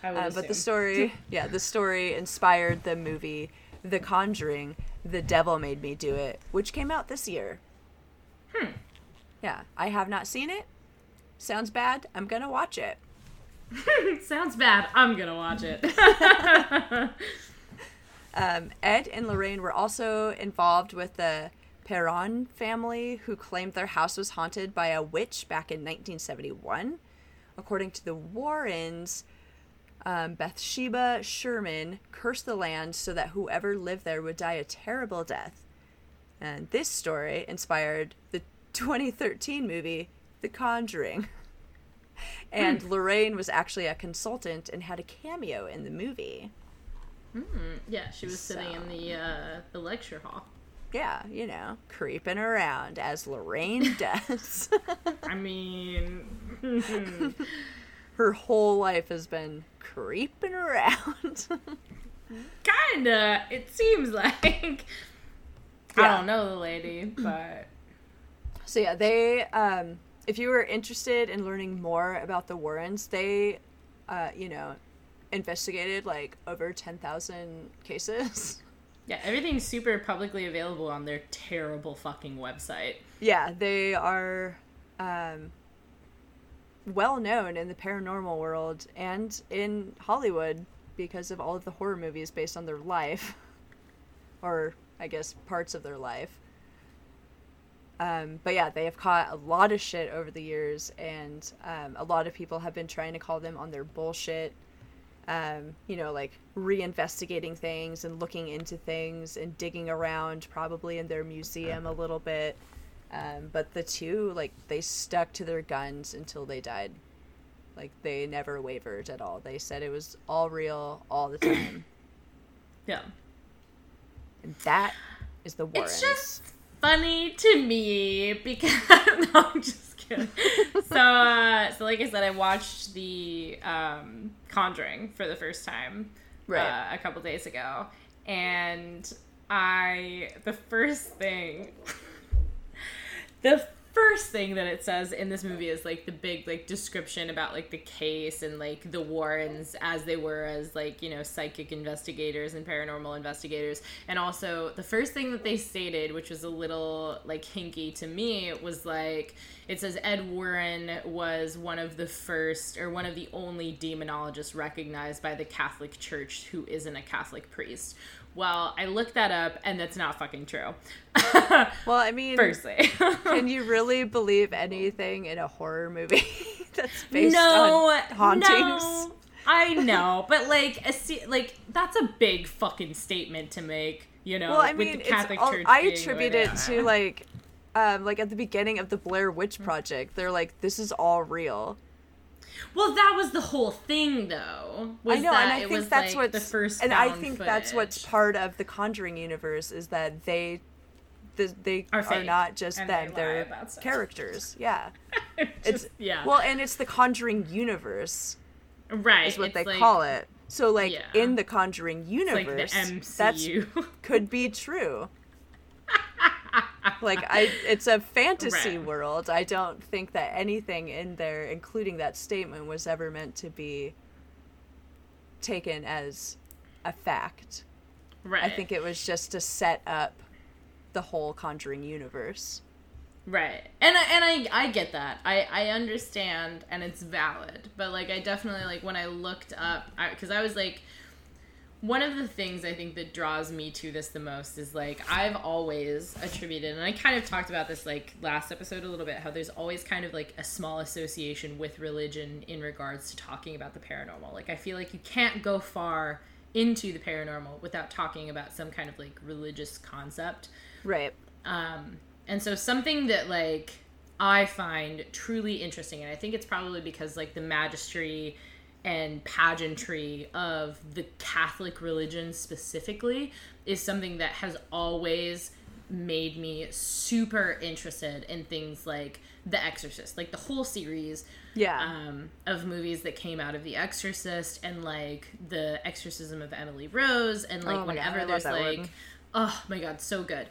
[SPEAKER 2] Uh, but the story, [LAUGHS] yeah, the story inspired the movie The Conjuring, The Devil Made Me Do It, which came out this year.
[SPEAKER 1] Hmm.
[SPEAKER 2] Yeah, I have not seen it. Sounds bad. I'm gonna watch it. [LAUGHS]
[SPEAKER 1] Sounds bad. I'm gonna watch it.
[SPEAKER 2] Um, Ed and Lorraine were also involved with the Perron family, who claimed their house was haunted by a witch back in 1971. According to the Warrens, um, Bathsheba Sherman cursed the land so that whoever lived there would die a terrible death. And this story inspired the 2013 movie The Conjuring. And Lorraine was actually a consultant and had a cameo in the movie.
[SPEAKER 1] Mm, yeah, she was sitting in the uh, the lecture hall.
[SPEAKER 2] Yeah, you know, creeping around as Lorraine [LAUGHS] does.
[SPEAKER 1] I mean, [LAUGHS]
[SPEAKER 2] Her whole life has been creeping around. [LAUGHS]
[SPEAKER 1] kinda. It seems like. I don't know the lady, [CLEARS THROAT] but
[SPEAKER 2] so yeah, they um if you were interested in learning more about the Warrens, they uh, you know, investigated like over 10,000 cases. [LAUGHS]
[SPEAKER 1] Yeah, everything's super publicly available on their terrible fucking website.
[SPEAKER 2] Yeah, they are um, well known in the paranormal world and in Hollywood because of all of the horror movies based on their life, [LAUGHS] or I guess parts of their life. Um, but yeah, they have caught a lot of shit over the years, and um, a lot of people have been trying to call them on their bullshit. Um, you know, like reinvestigating things and looking into things and digging around, probably in their museum a little bit. Um, but the two, like, they stuck to their guns until they died. Like, they never wavered at all. They said it was all real all the time. [COUGHS]
[SPEAKER 1] Yeah.
[SPEAKER 2] And that is the Warrens.
[SPEAKER 1] It's just funny to me because no, [LAUGHS] I'm just. [LAUGHS] so, uh, so like I said, I watched the um, Conjuring for the first time
[SPEAKER 2] Right.
[SPEAKER 1] uh, a couple days ago, and I the first thing, [LAUGHS] the first thing that it says in this movie is like the big like description about like the case and like the Warrens as they were as like you know psychic investigators and paranormal investigators. And also the first thing that they stated which was a little like hinky to me was like it says Ed Warren was one of the first or one of the only demonologists recognized by the Catholic Church who isn't a Catholic priest well I looked that up and that's not fucking true [LAUGHS]
[SPEAKER 2] well, I mean,
[SPEAKER 1] firstly
[SPEAKER 2] can you [LAUGHS] really believe anything in a horror movie [LAUGHS] that's based
[SPEAKER 1] no,
[SPEAKER 2] on hauntings?
[SPEAKER 1] No, I know, but like, a, like that's a big fucking statement to make. You know,
[SPEAKER 2] Well, I
[SPEAKER 1] with
[SPEAKER 2] mean,
[SPEAKER 1] Catholic
[SPEAKER 2] all,
[SPEAKER 1] Church.
[SPEAKER 2] I attribute it to like, um, like at the beginning of the Blair Witch Project. They're like, this is all real.
[SPEAKER 1] Well, that was the whole thing, though. Was
[SPEAKER 2] I know,
[SPEAKER 1] that
[SPEAKER 2] and I think that's
[SPEAKER 1] like,
[SPEAKER 2] what's
[SPEAKER 1] the first.
[SPEAKER 2] and I think that's what's part of the Conjuring universe is that they, the, they
[SPEAKER 1] Are
[SPEAKER 2] are, not just them;
[SPEAKER 1] they
[SPEAKER 2] they're characters. Yeah, [LAUGHS]
[SPEAKER 1] Just-
[SPEAKER 2] it's
[SPEAKER 1] yeah.
[SPEAKER 2] Well, and it's the Conjuring universe
[SPEAKER 1] right.
[SPEAKER 2] is what
[SPEAKER 1] it's
[SPEAKER 2] they
[SPEAKER 1] like,
[SPEAKER 2] call it. So, like
[SPEAKER 1] Yeah.
[SPEAKER 2] in the Conjuring universe,
[SPEAKER 1] like the
[SPEAKER 2] that's [LAUGHS] could be true. [LAUGHS] like I it's a fantasy
[SPEAKER 1] Right.
[SPEAKER 2] world. I don't think that anything in there including that statement was ever meant to be taken as a fact.
[SPEAKER 1] right.
[SPEAKER 2] I think it was just to set up the whole Conjuring universe.
[SPEAKER 1] Right. And I, and I I get that. I I understand and it's valid. But like I definitely like when I looked up cuz I, was like one of the things I think that draws me to this the most is like I've always attributed and I kind of talked about this like last episode a little bit how there's always kind of like a small association with religion in regards to talking about the paranormal. Like I feel like you can't go far into the paranormal without talking about some kind of like religious concept.
[SPEAKER 2] Right.
[SPEAKER 1] Um, and so something that like I find truly interesting, and I think it's probably because like the magistry and pageantry of the Catholic religion specifically is something that has always made me super interested in things like The Exorcist, like the whole series
[SPEAKER 2] Yeah.
[SPEAKER 1] um, of movies that came out of The Exorcist and like the exorcism of Emily Rose and like
[SPEAKER 2] Oh my God,
[SPEAKER 1] whenever there's like
[SPEAKER 2] one.
[SPEAKER 1] oh my god so good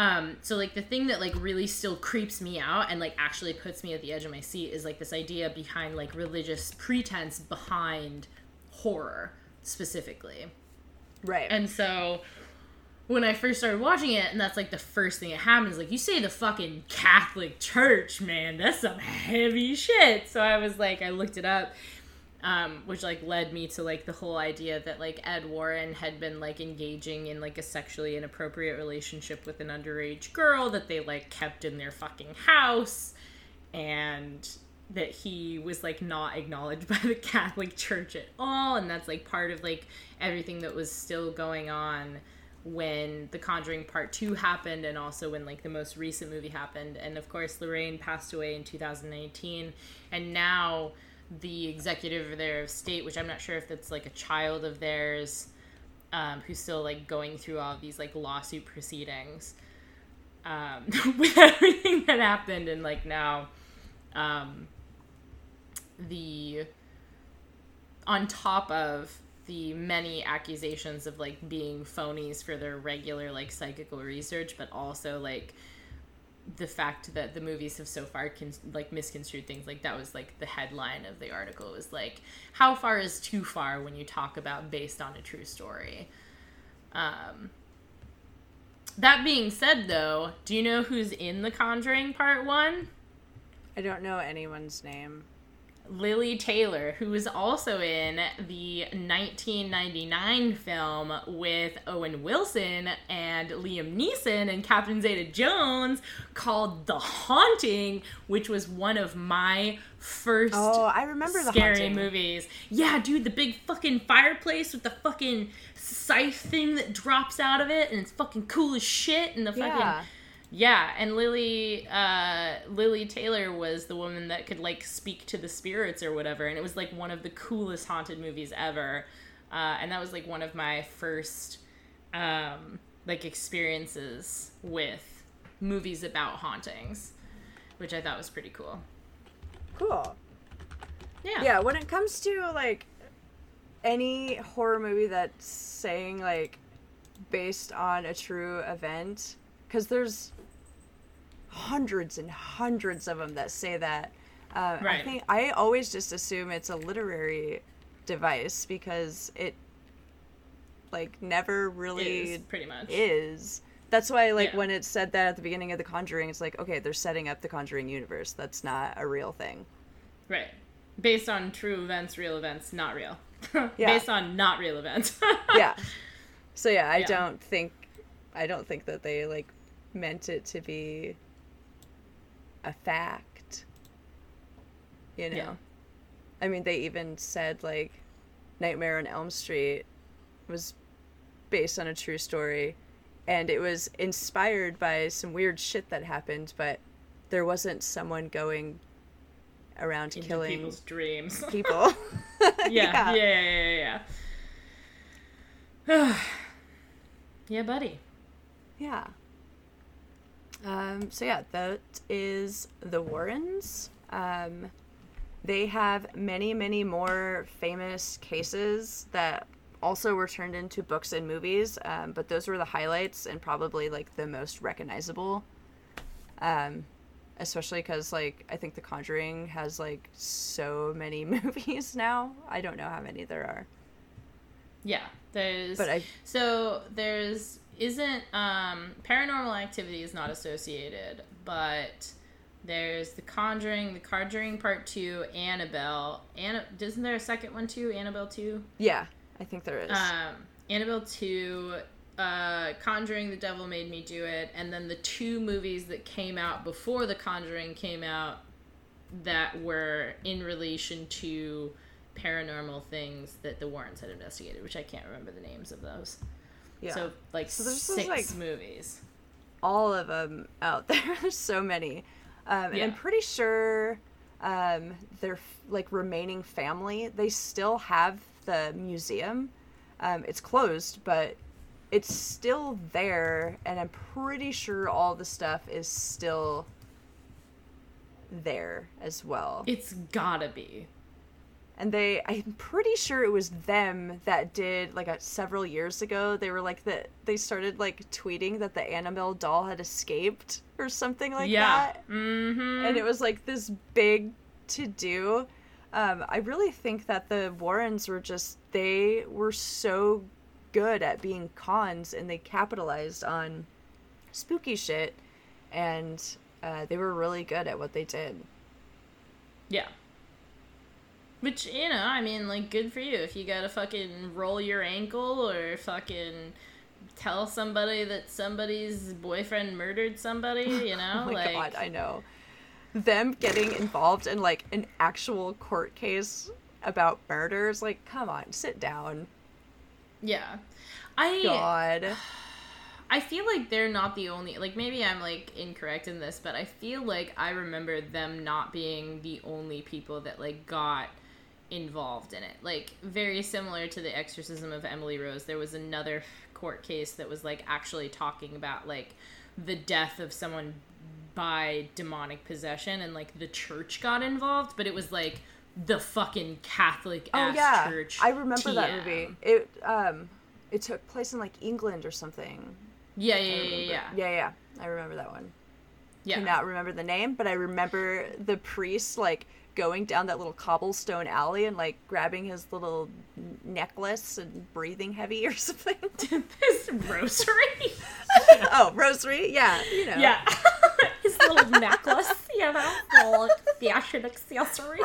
[SPEAKER 1] um so like the thing that like really still creeps me out and like actually puts me at the edge of my seat is like this idea behind like religious pretense behind horror specifically
[SPEAKER 2] right.
[SPEAKER 1] and so when I first started watching it, and that's like the first thing that happens, like you say the fucking Catholic Church, man, that's some heavy shit. So I was like, I looked it up, um, which like led me to like the whole idea that like Ed Warren had been like engaging in like a sexually inappropriate relationship with an underage girl that they like kept in their fucking house, and that he was like not acknowledged [LAUGHS] by the Catholic Church at all, and that's like part of like everything that was still going on when The Conjuring Part 2 happened and also when like the most recent movie happened. And of course, Lorraine passed away in 2019, and now the executive there of state, which I'm not sure if that's like a child of theirs, um, who's still like going through all these like lawsuit proceedings um, [LAUGHS] with everything that happened, and like now, um, the on top of the many accusations of like being phonies for their regular like psychical research, but also like the fact that the movies have so far con- like misconstrued things like that was like the headline of the article was like how far is too far when you talk about based on a true story um That being said, though, do you know who's in The Conjuring Part 1?
[SPEAKER 2] I don't know anyone's name.
[SPEAKER 1] Lili Taylor, who was also in the 1999 film with Owen Wilson and Liam Neeson and Catherine Zeta Jones called The Haunting, which was one of my first
[SPEAKER 2] Oh, I remember the
[SPEAKER 1] scary
[SPEAKER 2] haunting.
[SPEAKER 1] movies. Yeah, dude, the big fucking fireplace with the fucking scythe thing that drops out of it and it's fucking cool as shit and the fucking
[SPEAKER 2] Yeah.
[SPEAKER 1] Yeah, and Lili uh Lili Taylor was the woman that could like speak to the spirits or whatever and it was like one of the coolest haunted movies ever. Uh and that was like one of my first um like experiences with movies about hauntings, which I thought was pretty cool.
[SPEAKER 2] Cool.
[SPEAKER 1] Yeah.
[SPEAKER 2] Yeah, when it comes to like any horror movie that's saying like based on a true event, because there's hundreds and hundreds of them that say that. Uh, I think I always just assume it's a literary device because it like never really
[SPEAKER 1] Is, pretty much.
[SPEAKER 2] is. That's why, like,
[SPEAKER 1] Yeah.
[SPEAKER 2] when it said that at the beginning of The Conjuring, it's like, okay, they're setting up the Conjuring universe. That's not a real thing.
[SPEAKER 1] Right. Based on true events, real events, not real. [LAUGHS]
[SPEAKER 2] Yeah.
[SPEAKER 1] Based on not real events. [LAUGHS]
[SPEAKER 2] yeah. So yeah, I
[SPEAKER 1] Yeah.
[SPEAKER 2] don't think, I don't think that they like meant it to be a fact. You know.
[SPEAKER 1] Yeah.
[SPEAKER 2] I mean, they even said like Nightmare on Elm Street was based on a true story, and it was inspired by some weird shit that happened, but there wasn't someone going around
[SPEAKER 1] Into
[SPEAKER 2] killing
[SPEAKER 1] people's dreams. [LAUGHS]
[SPEAKER 2] people. [LAUGHS]
[SPEAKER 1] yeah, yeah, yeah, yeah, yeah. yeah, [SIGHS] buddy.
[SPEAKER 2] Yeah. Um, so yeah, that is the Warrens. Um, they have many, many more famous cases that also were turned into books and movies, um, but those were the highlights and probably like the most recognizable. Um, especially because like I think The Conjuring has like so many [LAUGHS] movies now. I don't know how many there are,
[SPEAKER 1] Yeah, there's.
[SPEAKER 2] but I
[SPEAKER 1] So there's isn't um paranormal activity is not associated, but there's the Conjuring, the Conjuring Part Two, Annabelle. Anna, isn't there a second one too? Annabelle Two.
[SPEAKER 2] yeah, I think there is.
[SPEAKER 1] Um, Annabelle 2, uh, Conjuring, The Devil Made Me Do It, and then the two movies that came out before The Conjuring came out that were in relation to paranormal things that the Warrens had investigated, which I can't remember the names of those.
[SPEAKER 2] Yeah.
[SPEAKER 1] So, like,
[SPEAKER 2] So there's
[SPEAKER 1] six
[SPEAKER 2] like-
[SPEAKER 1] movies.
[SPEAKER 2] all of them out [LAUGHS] there. There's so many. Um, And I'm pretty sure um, their like remaining family, they still have the museum. Um, it's closed, but it's still there, and I'm pretty sure all the stuff is still there as well.
[SPEAKER 1] It's gotta be.
[SPEAKER 2] And they i'm pretty sure it was them that did like a, several years ago they were like that they started like tweeting that the annabelle doll had escaped or something like
[SPEAKER 1] yeah.
[SPEAKER 2] that
[SPEAKER 1] Mm-hmm.
[SPEAKER 2] and it was like this big to do um, i really think that the warrens were just they were so good at being cons and they capitalized on spooky shit and uh, they were really good at what they did
[SPEAKER 1] Yeah. Which, you know, I mean, like, good for you. If you gotta fucking roll your ankle or fucking tell somebody that somebody's boyfriend murdered somebody, [LAUGHS] you know?
[SPEAKER 2] Oh my
[SPEAKER 1] like,
[SPEAKER 2] god, I know. Them getting involved in like an actual court case about murders, like, come on, sit down.
[SPEAKER 1] yeah. I
[SPEAKER 2] God. [SIGHS]
[SPEAKER 1] I feel like they're not the only like maybe I'm like incorrect in this, but I feel like I remember them not being the only people that like got involved in it. Like very similar to the exorcism of Emily Rose, there was another court case that was like actually talking about like the death of someone by demonic possession and like the church got involved, but it was like the fucking Catholic
[SPEAKER 2] Oh yeah,
[SPEAKER 1] church.
[SPEAKER 2] I remember that movie. It um, it took place in like England or something.
[SPEAKER 1] Yeah, yeah, yeah, yeah, yeah.
[SPEAKER 2] yeah, yeah. I remember that one.
[SPEAKER 1] Yeah.
[SPEAKER 2] cannot remember the name, but I remember the priest like going down that little cobblestone alley and like grabbing his little necklace and breathing heavy or [LAUGHS] something. [LAUGHS]
[SPEAKER 1] this rosary. [LAUGHS]
[SPEAKER 2] oh, rosary, yeah, you know.
[SPEAKER 1] yeah. His little necklace, you know, little fashion accessory.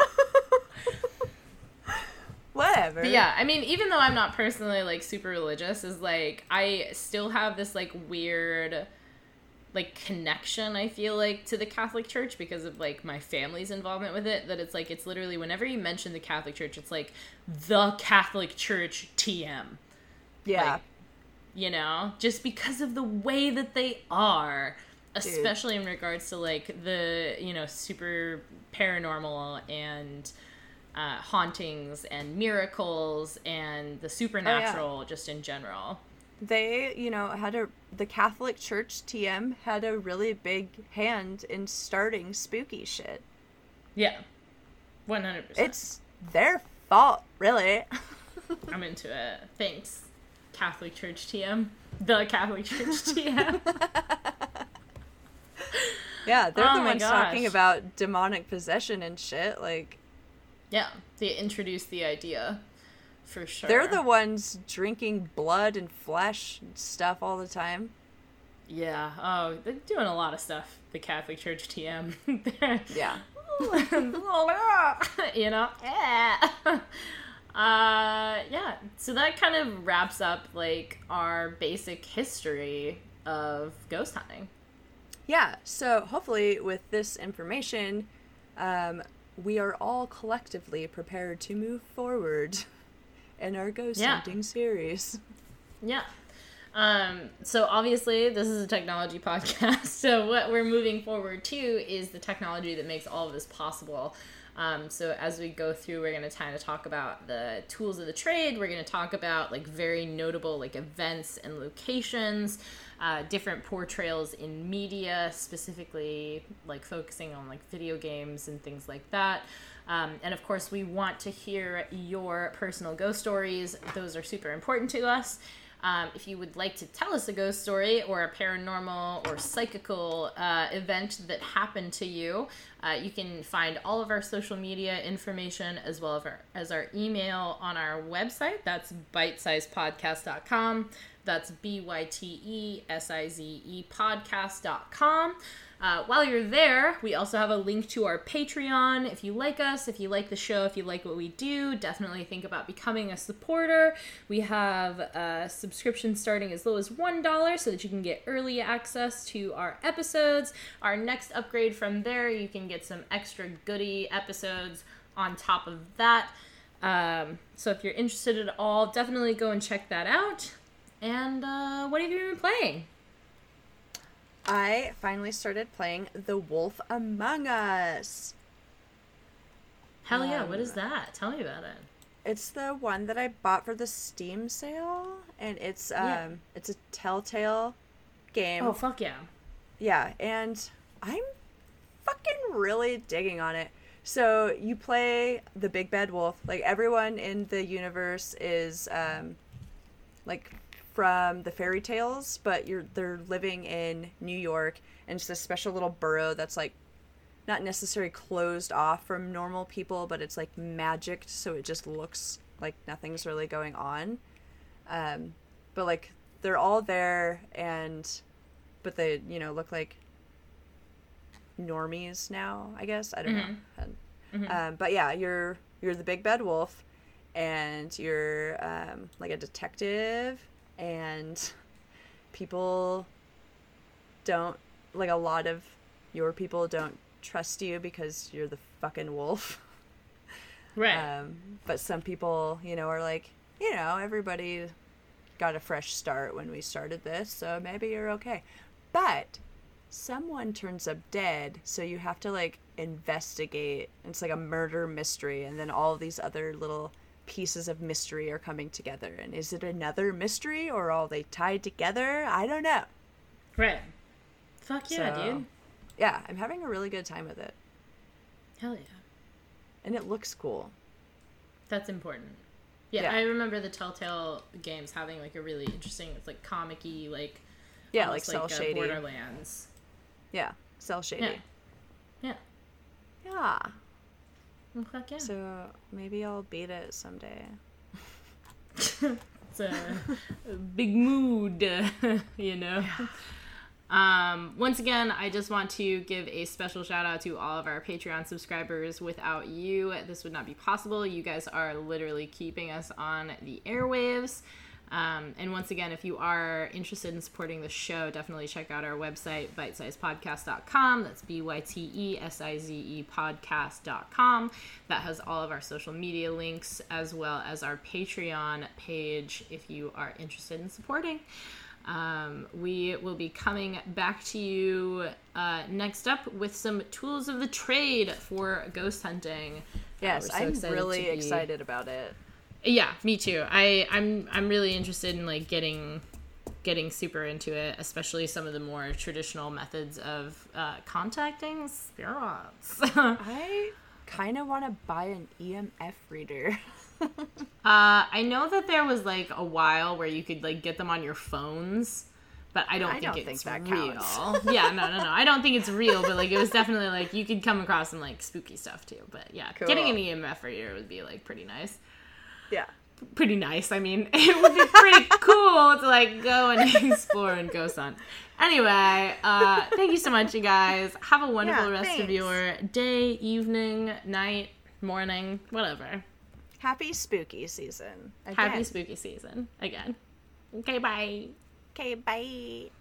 [SPEAKER 2] Whatever.
[SPEAKER 1] But yeah, I mean, even though I'm not personally like super religious, is like I still have this like weird like connection I feel like to the Catholic Church because of like my family's involvement with it that it's like it's literally whenever you mention the Catholic Church it's like the Catholic Church TM
[SPEAKER 2] Yeah.
[SPEAKER 1] like, you know? Just because of the way that they are especially in regards to like the you know super paranormal and uh, hauntings and miracles and the supernatural just in general
[SPEAKER 2] they, you know, had a the Catholic Church TM had a really big hand in starting spooky shit.
[SPEAKER 1] yeah 100%
[SPEAKER 2] It's their fault, really. [LAUGHS]
[SPEAKER 1] i'm into it thanks catholic church tm the catholic church [LAUGHS] tm [LAUGHS]
[SPEAKER 2] yeah, they're
[SPEAKER 1] Oh
[SPEAKER 2] the ones talking about demonic possession and shit. Like
[SPEAKER 1] yeah they introduced the idea for sure
[SPEAKER 2] they're the ones drinking blood and flesh and stuff all the time.
[SPEAKER 1] Yeah. Oh, they're doing a lot of stuff. The Catholic Church TM. [LAUGHS]
[SPEAKER 2] Yeah. [LAUGHS]
[SPEAKER 1] you know. Yeah. [LAUGHS] Uh, yeah. So that kind of wraps up like our basic history of ghost hunting.
[SPEAKER 2] Yeah, so hopefully with this information, um, we are all collectively prepared to move forward in our ghost
[SPEAKER 1] Yeah.
[SPEAKER 2] hunting series.
[SPEAKER 1] Yeah. Um, so obviously this is a technology [LAUGHS] podcast. So what we're moving forward to is the technology that makes all of this possible. Um, so as we go through, we're going to kind of talk about the tools of the trade. We're going to talk about like very notable like events and locations, uh, different portrayals in media, specifically like focusing on like video games and things like that. Um, and of course, we want to hear your personal ghost stories. Those are super important to us. Um, if you would like to tell us a ghost story or a paranormal or psychical uh, event that happened to you, uh, you can find all of our social media information as well as our, as our email on our website. That's bytesizepodcast.com. That's B Y T E S I Z E podcast.com. Uh, while you're there, we also have a link to our Patreon. If you like us, if you like the show, if you like what we do, definitely think about becoming a supporter. We have a subscription starting as low as $1 so that you can get early access to our episodes. Our next upgrade from there, you can get some extra goody episodes on top of that. Um, so if you're interested at all, definitely go and check that out. And uh, what have you been playing?
[SPEAKER 2] I finally started playing The Wolf Among Us.
[SPEAKER 1] Hell yeah,
[SPEAKER 2] Um,
[SPEAKER 1] what is that? Tell me about it.
[SPEAKER 2] It's the one that I bought for the Steam sale, and it's um
[SPEAKER 1] Yeah.
[SPEAKER 2] it's a Telltale game.
[SPEAKER 1] Oh, fuck yeah.
[SPEAKER 2] Yeah, and I'm fucking really digging on it. So you play the big bad wolf. Like everyone in the universe is um like from the fairy tales, but you're they're living in New York and it's this special little borough that's like not necessarily closed off from normal people, but it's like magicked so it just looks like nothing's really going on. Um but like they're all there and but they you know look like normies now i guess? I don't know. Um, but yeah you're you're the big bad wolf and you're um, like a detective and people don't like a lot of your people don't trust you because you're the fucking wolf [LAUGHS]
[SPEAKER 1] Right.
[SPEAKER 2] um, but some people, you know, are like, you know, everybody got a fresh start when we started this, so maybe you're okay. But someone turns up dead, so you have to like investigate. It's like a murder mystery, and then all these other little pieces of mystery are coming together. And is it another mystery, or are they tied together? I don't know.
[SPEAKER 1] right. Fuck yeah,
[SPEAKER 2] So-
[SPEAKER 1] dude.
[SPEAKER 2] Yeah, I'm having a really good time with it,
[SPEAKER 1] Hell yeah.
[SPEAKER 2] and it looks cool.
[SPEAKER 1] That's important. Yeah,
[SPEAKER 2] Yeah.
[SPEAKER 1] I remember the Telltale games having like a really interesting, it's like comic-y, like
[SPEAKER 2] Yeah, like cell
[SPEAKER 1] uh,
[SPEAKER 2] shady.
[SPEAKER 1] Borderlands.
[SPEAKER 2] Yeah. Cell shady.
[SPEAKER 1] Yeah.
[SPEAKER 2] Yeah.
[SPEAKER 1] Well, fuck yeah.
[SPEAKER 2] So maybe I'll beat it someday.
[SPEAKER 1] it's a, a [LAUGHS] big mood, [LAUGHS] you know. Um, once again, I just want to give a special shout out to all of our Patreon subscribers. Without you, this would not be possible. You guys are literally keeping us on the airwaves. Um, and once again, if you are interested in supporting the show, definitely check out our website, bytesizepodcast.com. That's B Y T E S I Z E podcast.com. That has all of our social media links as well as our Patreon page if you are interested in supporting. Um, we will be coming back to you uh, next up with some tools of the trade for ghost hunting.
[SPEAKER 2] Yes,
[SPEAKER 1] Uh, so
[SPEAKER 2] I'm really excited about it.
[SPEAKER 1] Yeah, me too. I I'm I'm really interested in like getting getting super into it, especially some of the more traditional methods of uh, contacting spirits. [LAUGHS]
[SPEAKER 2] I kind of want to buy an EMF reader. [LAUGHS]
[SPEAKER 1] uh, I know that there was like a while where you could like get them on your phones. But I don't
[SPEAKER 2] I
[SPEAKER 1] think
[SPEAKER 2] don't
[SPEAKER 1] it's
[SPEAKER 2] think that
[SPEAKER 1] real. [LAUGHS] yeah, no, no, no. I don't think it's real, but like it was definitely like you could come across some like spooky stuff too. But yeah, getting an EMF reader would be like pretty nice.
[SPEAKER 2] Yeah.
[SPEAKER 1] pretty nice. I mean, [LAUGHS] it would be pretty cool to like go and [LAUGHS] explore and ghost hunt. Anyway, uh, thank you so much, you guys. Have a wonderful
[SPEAKER 2] Yeah,
[SPEAKER 1] rest of your day, evening, night, morning, whatever.
[SPEAKER 2] Happy spooky season.
[SPEAKER 1] Happy
[SPEAKER 2] Again.
[SPEAKER 1] spooky season again. Okay, bye.
[SPEAKER 2] Okay, bye.